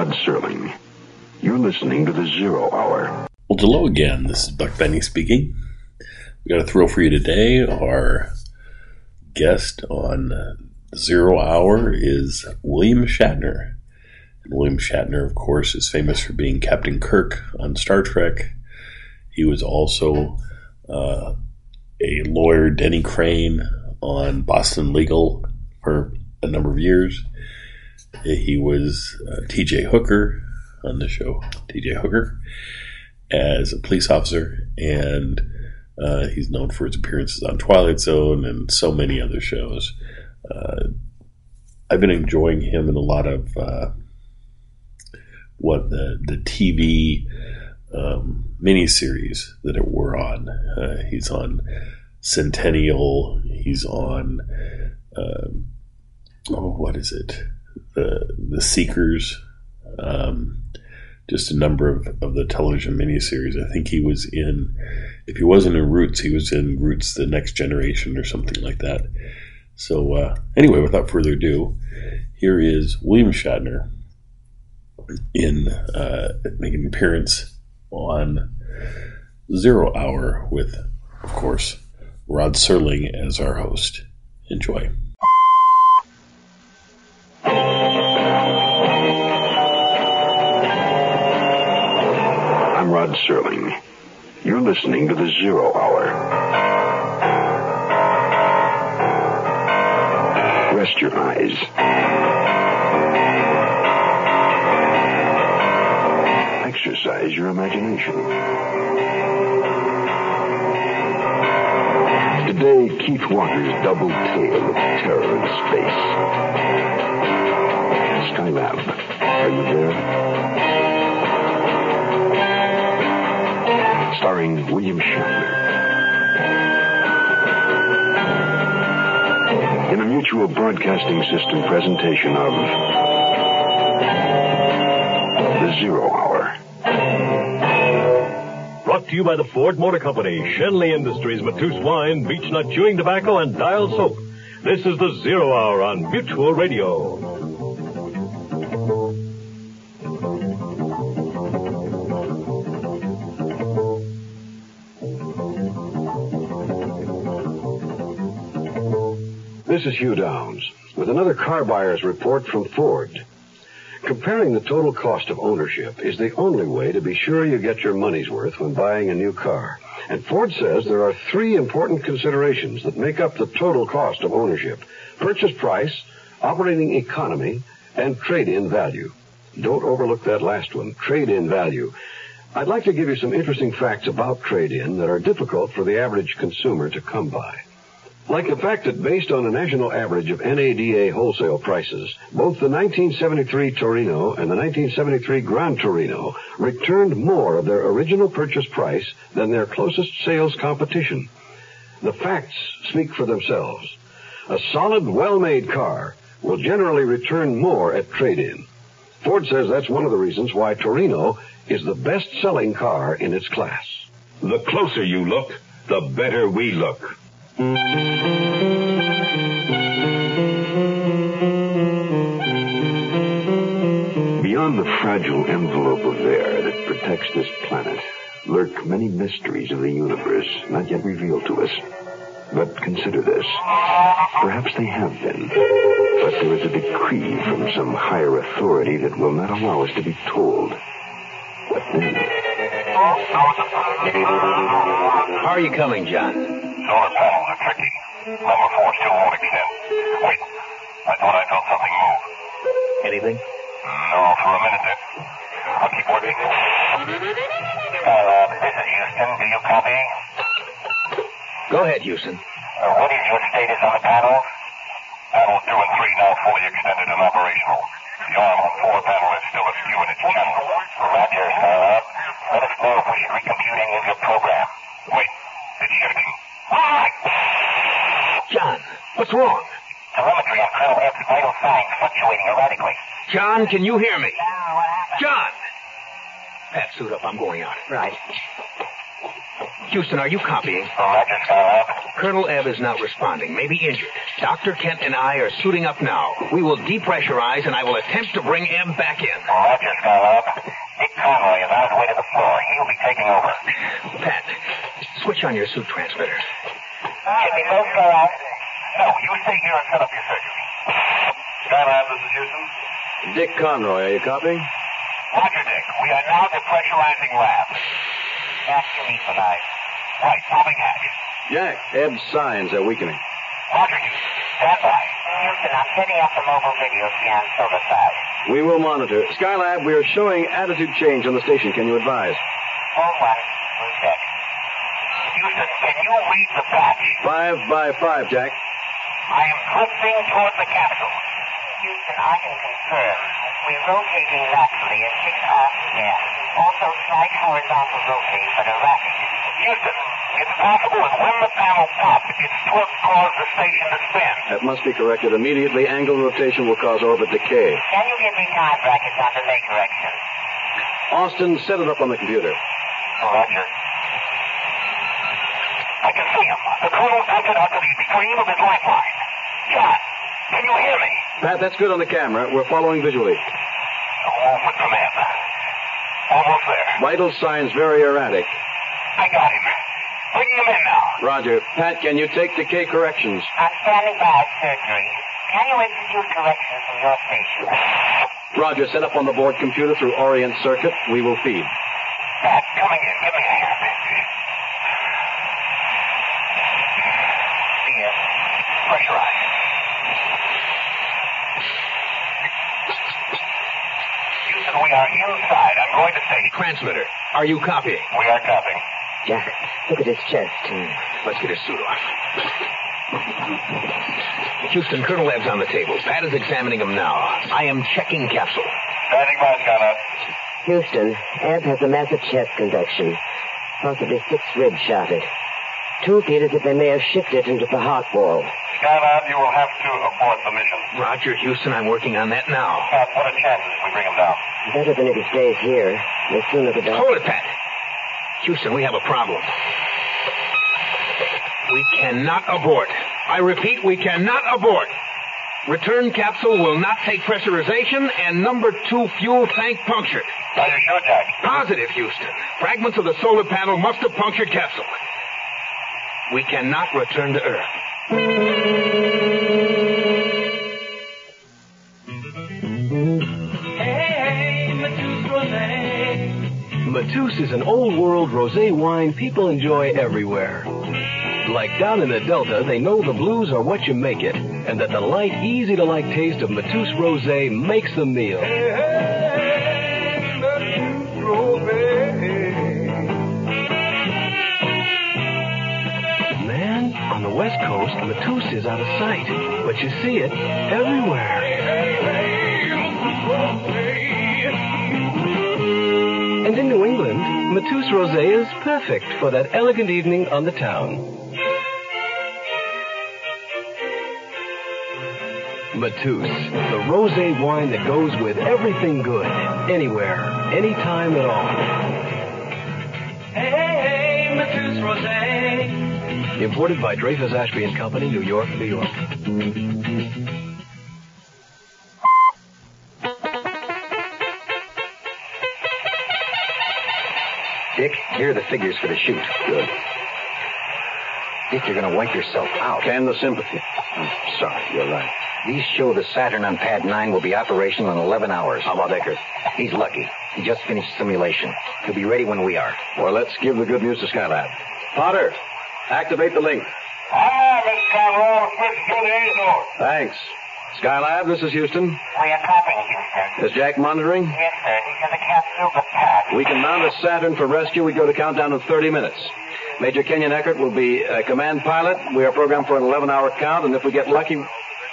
Rod Serling. You're listening to the Zero Hour. Well, hello again. This is Buck Benny speaking. We got a thrill for you today. Our guest on Zero Hour is William Shatner. And William Shatner, of course, is famous for being Captain Kirk on Star Trek. He was also uh, a lawyer, Denny Crane, on Boston Legal for a number of years. He was uh, TJ Hooker on the show, TJ Hooker, as a police officer, and uh, he's known for his appearances on Twilight Zone and so many other shows. Uh, I've been enjoying him in a lot of uh, what the the TV um, miniseries that it were on. Uh, he's on Centennial. He's on um, oh, what is it? The the Seekers. Um, just a number of, of the television miniseries. I think he was in, if he wasn't in Roots, he was in Roots: The Next Generation or something like that. So uh, anyway, without further ado, here is William Shatner in uh, making an appearance on Zero Hour with, of course, Rod Serling as our host. Enjoy. Rod Serling. You're listening to the Zero Hour. Rest your eyes. Exercise your imagination. Today, Keith Walker's double tale of terror in space. Skylab, are you there? Starring William Shatner. In a mutual broadcasting system presentation of The Zero Hour. Brought to you by the Ford Motor Company, Schenley Industries, Mateus Wine, Beechnut Chewing Tobacco, and Dial Soap. This is the Zero Hour on Mutual Radio. This is Hugh Downs with another car buyer's report from Ford. Comparing the total cost of ownership is the only way to be sure you get your money's worth when buying a new car. And Ford says there are three important considerations that make up the total cost of ownership. Purchase price, operating economy, and trade-in value. Don't overlook that last one, trade-in value. I'd like to give you some interesting facts about trade-in that are difficult for the average consumer to come by. Like the fact that based on a national average of NADA wholesale prices, both the 1973 Torino and the 1973 Gran Torino returned more of their original purchase price than their closest sales competition. The facts speak for themselves. A solid, well-made car will generally return more at trade-in. Ford says that's one of the reasons why Torino is the best-selling car in its class. The closer you look, the better we look. Beyond the fragile envelope of air that protects this planet lurk many mysteries of the universe not yet revealed to us. But consider this. Perhaps they have been. But there is a decree from some higher authority that will not allow us to be told. What then? How are you coming, John? Solar panels are tricky. Number four still won't extend. Wait, I thought I felt something move. Anything? No, for a minute there. I'll keep working. Uh, this is Houston. Do you copy? Go ahead, Houston. Uh, what is your status on the panels? Panels two and three now fully extended and operational. The arm on four panel is still askew in its channel. Roger, Skylab. Let us know if we should recompute any of your program. Wait, it's shifting. John, what's wrong? Telemetry on Colonel Ebb's vital signs fluctuating erratically. John, can you hear me? John! Pat, suit up. I'm going out. Right. Houston, are you copying? Roger, Skylab. Colonel Ebb is not responding, maybe injured. Dr. Kent and I are suiting up now. We will depressurize, and I will attempt to bring Ebb back in. Roger, Skylab. Dick Conroy is on his way to the floor. He'll be taking over. Pat, switch on your suit transmitter. Can we both go out? No, you stay here and set up your surgery. Skylab, this is Houston. Dick Conroy, are you copying? Roger, Dick. We are now depressurizing labs. Jack, you need tonight. Right, popping hatch. Jack, Ebb's signs are weakening. Roger, Houston. Stand by. Houston, I'm setting up the mobile video scan silver side. We will monitor. Skylab, we are showing attitude change on the station. Can you advise? Phone one. We'll check. Houston, can you read the patch? Five by five, Jack. I am drifting toward the capital. Houston, I can confirm. We're rotating laterally at six half again. Also slight horizontal rotate, but erratic. Houston, it's possible that when the panel popped, its torque caused the station to spin. That must be corrected immediately. Angle rotation will cause orbit decay. Can you give me time brackets on delay correction? Austin, set it up on the computer. Roger. I can see him. The colonel tilted out to the extreme of his lifeline. John, can you hear me? Pat, that's good on the camera. We're following visually. Movement from him. Almost there. Vital signs very erratic. I got him. Bringing him in now. Roger. Pat, can you take the K corrections? I'm standing by surgery. Can you execute corrections from your station? Roger, set up on the board computer through Orient Circuit. We will feed. Pat, coming in. Give me a hand. Pressurize. We are inside. I'm going to say. Transmitter, are you copying? We are copying. Jack, look at his chest. Hmm, let's get his suit off. Houston, Colonel Ebb's on the table. Pat is examining him now. I am checking capsule. Standing by, Skylab. Houston, Ebb has a massive chest contusion, possibly six ribs shotted. Two feel as if they may have shifted into the heart wall. Skylab, you will have to abort the mission. Roger, Houston, I'm working on that now. Pat, what are chances we bring him down? Better than if he stays here. The sooner the better. Hold it, Pat. Houston, we have a problem. We cannot abort. I repeat, we cannot abort. Return capsule will not take pressurization, and number two fuel tank punctured. Are you sure, Jack? Positive, Houston. Fragments of the solar panel must have punctured capsule. We cannot return to Earth. Hey, hey, Rosé. Mateus is an old world rosé wine people enjoy everywhere. Like down in the Delta, they know the blues are what you make it, and that the light, easy to like taste of Mateus Rosé makes the meal. Man, Mateus is out of sight, but you see it everywhere. And in New England, Mateus Rosé is perfect for that elegant evening on the town. Mateus, the rosé wine that goes with everything good, anywhere, anytime at all. Hey, Mateus Rosé. Imported by Dreyfus Ashby and Company, New York, New York. Dick, here are the figures for the shoot. Good. Dick, you're going to wipe yourself out. Can the sympathy. I'm sorry, you're right. These show the Saturn on pad 9 will be operational in 11 hours. How about Eckert? He's lucky. He just finished simulation. He'll be ready when we are. Well, let's give the good news to Skylab. Potter, activate the link. Mr. Conroy, switch to the Azores. Thanks. Skylab, this is Houston. We are copying, Houston. Is Jack monitoring? Yes, sir. He's in the capsule, but Pat. We can mount a Saturn for rescue. We go to countdown in 30 minutes. Major Kenyon Eckert will be a command pilot. We are programmed for an 11-hour count, and if we get lucky, wait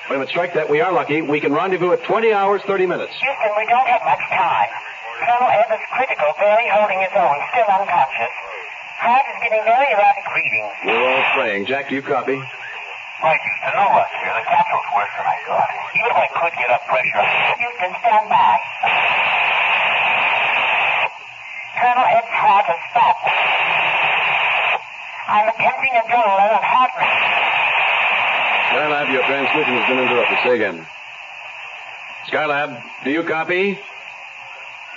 a minute, strike that, we are lucky. We can rendezvous at 20 hours, 30 minutes. Houston, we don't have much time. Colonel Ebb is critical, barely holding his own, still unconscious. Heart is getting very erratic readings. We're all praying. Jack, do you copy? Right, Houston, no rush here. The capsule's worse than I thought. Even if I could get up pressure. Houston, stand by. Colonel Ebb's heart has stopped. I'm attempting a duel at Hartman. Skylab, your transmission has been interrupted. Say again. Skylab, do you copy?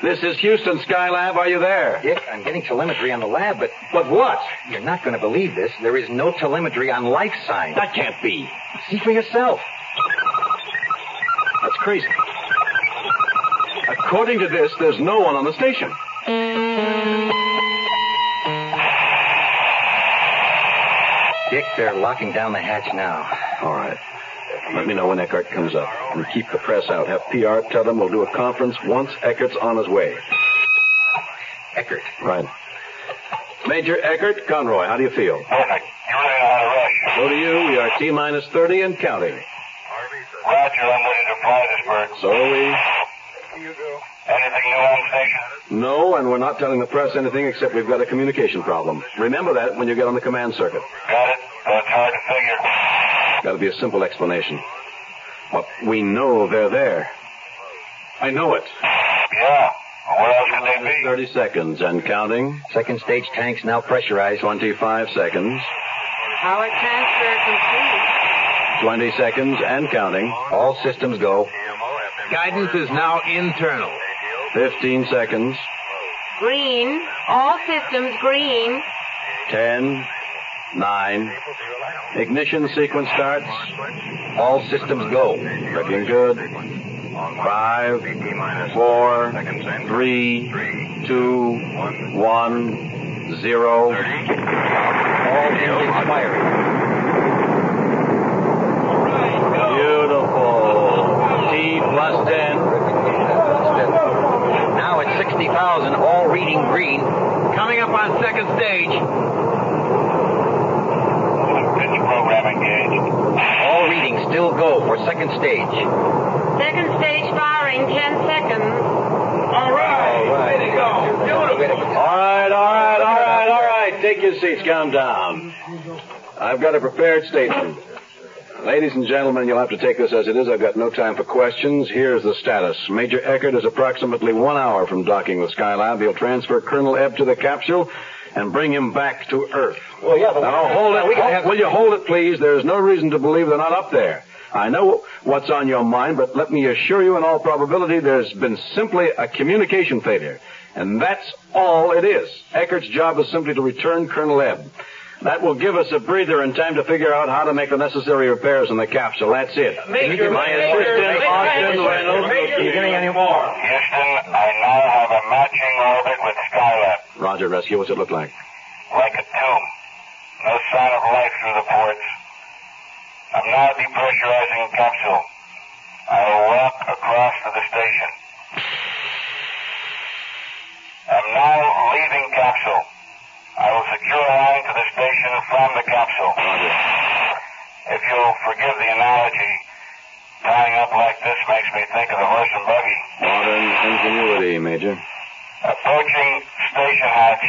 This is Houston Skylab. Are you there? Dick, I'm getting telemetry on the lab, but But what? you're not going to believe this. There is no telemetry on life signs. That can't be. See for yourself. That's crazy. According to this, there's no one on the station. Dick, they're locking down the hatch now. All right. Let me know when Eckert comes up. And keep the press out. Have PR tell them we'll do a conference once Eckert's on his way. Eckert. Right. Major Eckert, Conroy, how do you feel? Perfect. You really know how to rush. So do you. We are T minus 30 and counting. Roger, I'm ready to fly this bird. So are we. Anything new on station? No, and we're not telling the press anything except we've got a communication problem. Remember that when you get on the command circuit. Got it. That's hard to figure. Got to be a simple explanation. But we know they're there. I know it. Yeah. Where else could they be? 30 seconds and counting. Second stage tanks now pressurized. 25 seconds. Power transfer complete. 20 seconds and counting. All systems go. Guidance is now internal. 15 seconds. Green. All systems green. 10, 9. Ignition sequence starts. All systems go. Looking good. Five, four, three, two, one, zero. All engines firing. Beautiful. T plus 10. Now it's 60,000, all reading green. Coming up on second stage. Pitch program engaged. All readings still go for second stage. Second stage firing, 10 seconds. All right. Way to go. Beautiful. All right, all right, all right, all right. Take your seats. Calm down. I've got a prepared statement. Ladies and gentlemen, you'll have to take this as it is. I've got no time for questions. Here's the status. Major Eckert is approximately one hour from docking with Skylab. He'll transfer Colonel Ebb to the capsule and bring him back to Earth. Well, yeah, but Now hold it. Gotta have- Will you hold it, please? There's no reason to believe they're not up there. I know what's on your mind, but let me assure you, in all probability, there's been simply a communication failure. And that's all it is. Eckert's job is simply to return Colonel Ebb. That will give us a breather and time to figure out how to make the necessary repairs in the capsule. That's it. Major, My Major, assistant, Major, Austin Major, Reynolds. Major, Are you getting any more? Houston, I now have a matching orbit with Skylab. Roger, Rescue. What's it look like? Like a tomb. No sign of life through the ports. I'm now depressurizing the capsule. I will walk across to the station. I'm now leaving capsule. I will secure a line to the station from the capsule. If you'll forgive the analogy, tying up like this makes me think of the horse and buggy. Modern ingenuity, Major. Approaching station hatch.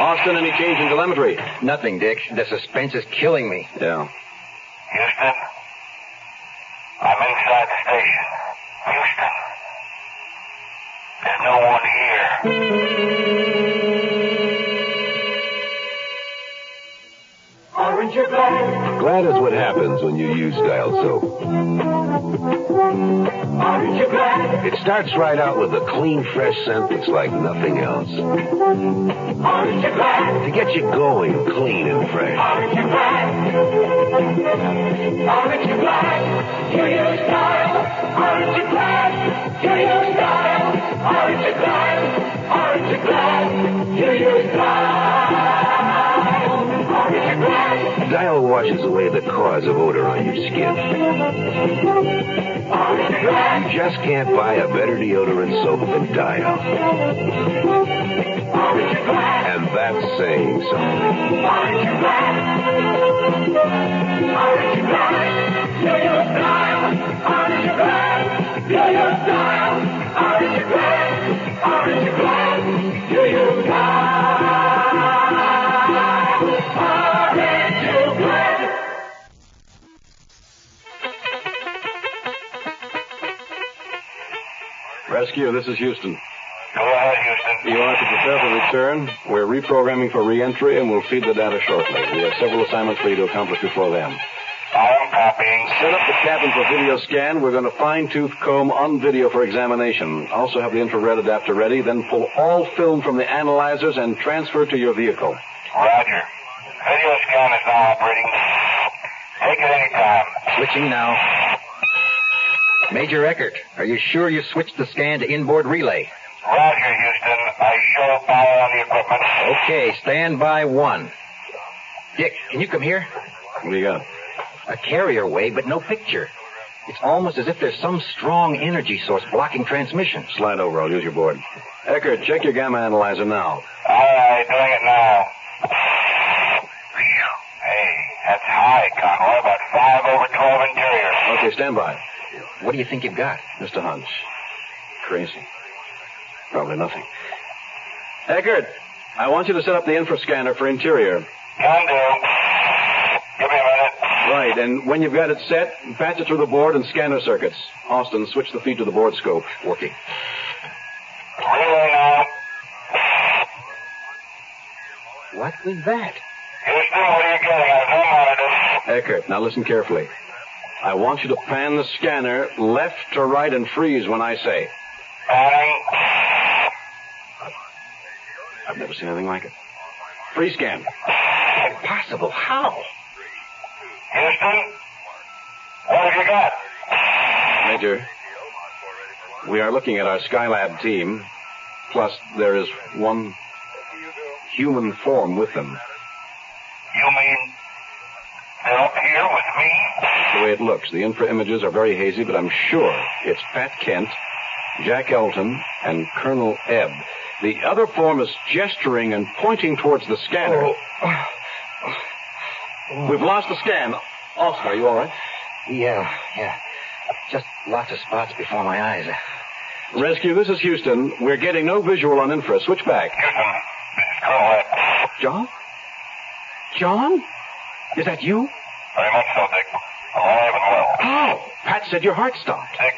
Austin, any change in telemetry? Nothing, Dick. The suspense is killing me. Yeah. Houston, I'm inside the station. Houston, there's no one here. Glad is what happens when you use dial soap. It starts right out with a clean, fresh scent that's like nothing else. To get you going clean and fresh. Aren't you glad you use dial? Aren't you glad you use dial? Aren't you glad? Aren't you glad you use dial washes away the cause of odor on your skin. You just can't buy a better deodorant soap than Dial. And that's saying something. Rescue, this is Houston. Go ahead, Houston. You are to prepare for return. We're reprogramming for re-entry, and we'll feed the data shortly. We have several assignments for you to accomplish before then. I am copying. Set up the cabin for video scan. We're going to fine-tooth comb on video for examination. Also have the infrared adapter ready, then pull all film from the analyzers and transfer to your vehicle. Roger. Video scan is now operating. Take it any time. Switching now. Major Eckert, are you sure you switched the scan to inboard relay? Roger, Houston. I show power on the equipment. Okay, stand by one. Dick, can you come here? What do you got? A carrier wave, but no picture. It's almost as if there's some strong energy source blocking transmission. Slide over. I'll use your board. Eckert, check your gamma analyzer now. All right, doing it now. Hey, that's high, Conroy. About 5 over 12 interior. Okay, stand by. What do you think you've got? Just a hunch. Crazy. Probably nothing. Eckert, I want you to set up the infra scanner for interior. Can do. Give me a minute. Right, and when you've got it set, patch it through the board and scanner circuits. Austin, switch the feed to the board scope. Working. Relay now. Uh, what was that? Houston, what are you getting? I have. Eckert, now listen carefully. I want you to pan the scanner left to right and freeze when I say. Panning. I've never seen anything like it. Free scan. Impossible. How? Houston, what have you got? Major, we are looking at our Skylab team. Plus, there is one human form with them. You mean they're here with me? The way it looks, the infra images are very hazy, but I'm sure it's Pat Kent, Jack Elton, and Colonel Ebb. The other form is gesturing and pointing towards the scanner. Oh. We've lost the scan. Austin, are you all right? Yeah, yeah. Just lots of spots before my eyes. Rescue, this is Houston. We're getting no visual on infra. Switch back. Houston, this is Colonel Ebb. John? John? Is that you? Very much so, Dick. Alive and well. How? Pat said your heart stopped. Dick,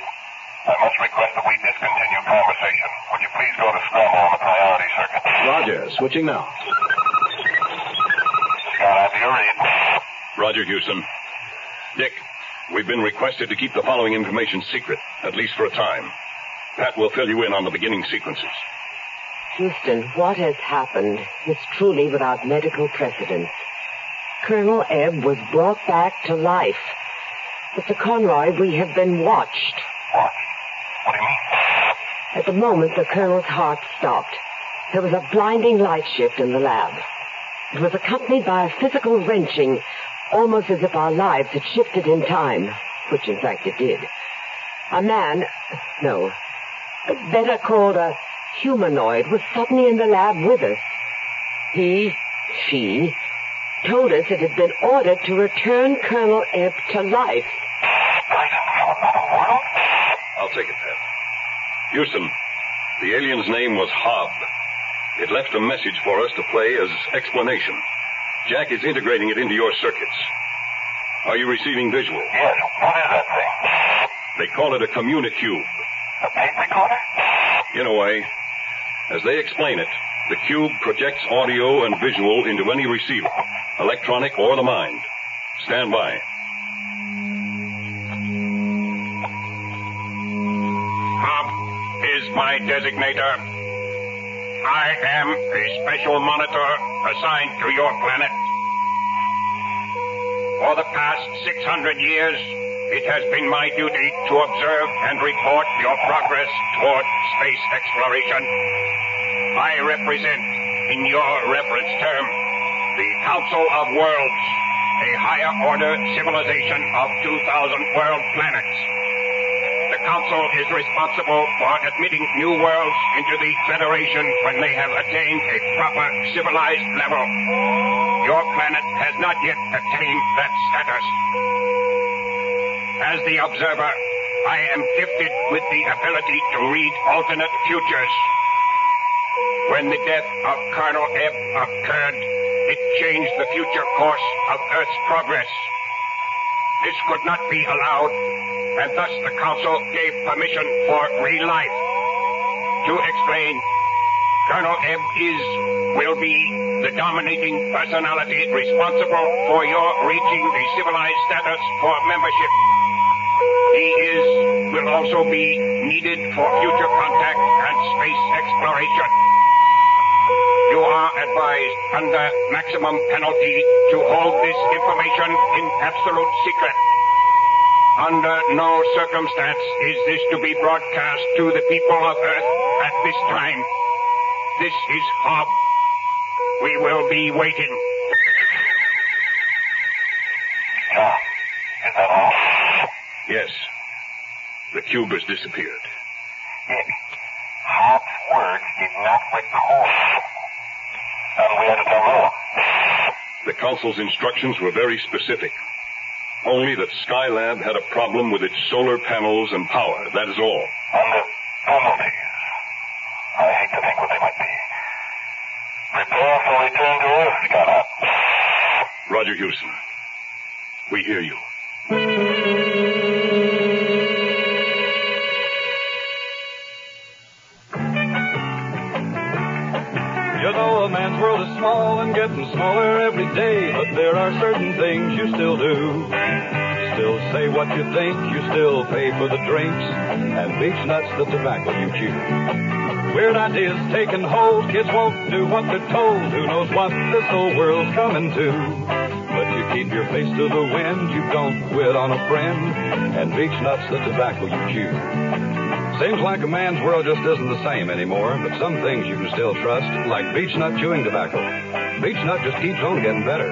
I must request that we discontinue conversation. Would you please go to scramble on the priority circuit? Roger, switching now. Scott, have your read. Roger, Houston. Dick, we've been requested to keep the following information secret, at least for a time. Pat will fill you in on the beginning sequences. Houston, what has happened is truly without medical precedent. Colonel Ebb was brought back to life. Mr. Conroy, we have been watched. What? What do you mean? At the moment, the colonel's heart stopped. There was a blinding light shift in the lab. It was accompanied by a physical wrenching, almost as if our lives had shifted in time, which in fact it did. A man, no, better called a humanoid, was suddenly in the lab with us. He, she, told us it had been ordered to return Colonel Ebb to life. I'll take it, Pat. Houston, the alien's name was Hobb. It left a message for us to play as explanation. Jack is integrating it into your circuits. Are you receiving visual? Yes. What is that thing? They call it a communicube. A tape recorder? In a way. As they explain it, the cube projects audio and visual into any receiver, electronic or the mind. Stand by. Hobb is my designator. I am a special monitor assigned to your planet. For the past 600 years, it has been my duty to observe and report your progress toward space exploration. I represent, in your reference term, the Council of Worlds, a higher order civilization of 2,000 world planets. The Council is responsible for admitting new worlds into the Federation when they have attained a proper civilized level. Your planet has not yet attained that status. As the observer, I am gifted with the ability to read alternate futures. When the death of Colonel Ebb occurred, it changed the future course of Earth's progress. This could not be allowed, and thus the Council gave permission for re-life. to explain. Colonel Ebb is, will be the dominating personality responsible for your reaching the civilized status for membership. He is, will also be needed for future contact and space exploration. You are advised under maximum penalty to hold this information in absolute secret. Under no circumstance is this to be broadcast to the people of Earth at this time. This is Hobb. We will be waiting. John, is that all? Yes. The cube has disappeared. It. Hobb's words did not record. And we had to tell. The Council's instructions were very specific. Only that Skylab had a problem with its solar panels and power. That is all. Under penalties. I hate to think what they might be. Prepare for return to Earth, Skylab. Roger Houston. We hear. You smaller every day, but there are certain things you still do. Still say what you think, you still pay for the drinks, and Beech-Nut's the tobacco you chew. Weird ideas taking hold, kids won't do what they're told. Who knows what this whole world's coming to? But you keep your face to the wind, you don't quit on a friend, and Beech-Nut's the tobacco you chew. Seems like a man's world just isn't the same anymore, but some things you can still trust, like beech nut chewing tobacco. Beech nut just keeps on getting better.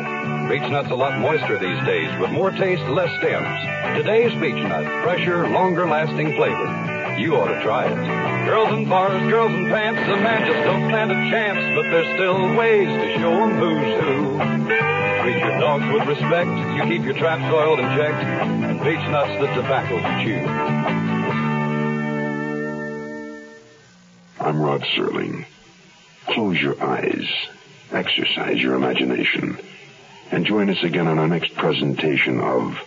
Beech nut's a lot moister these days, with more taste, less stems. Today's beech nut, fresher, longer lasting flavor. You ought to try it. Girls in bars, girls in pants, a man just don't stand a chance, but there's still ways to show 'em who's who. Treat your dogs with respect, you keep your traps oiled and checked, and beech nuts the tobacco you chew. I'm Rod Serling. Close your eyes, exercise your imagination, and join us again on our next presentation of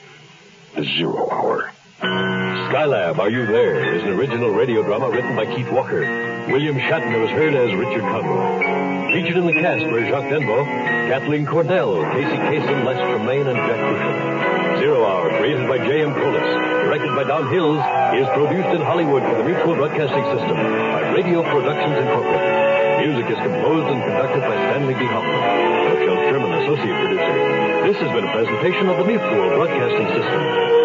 The Zero Hour. Skylab, Are You There is an original radio drama written by Keith Walker. William Shatner was heard as Richard Conroy. Featured in the cast were Jacques Denbo, Kathleen Cordell, Casey Kasem, Les Tremayne, and Jack Cushman. Zero Hour, created by J.M. Colas, directed by Don Hills, is produced in Hollywood for the Mutual Broadcasting System by Radio Productions Incorporated. Music is composed and conducted by Stanley B. Hoffman. Michelle Sherman, associate producer. This has been a presentation of the Mutual Broadcasting System.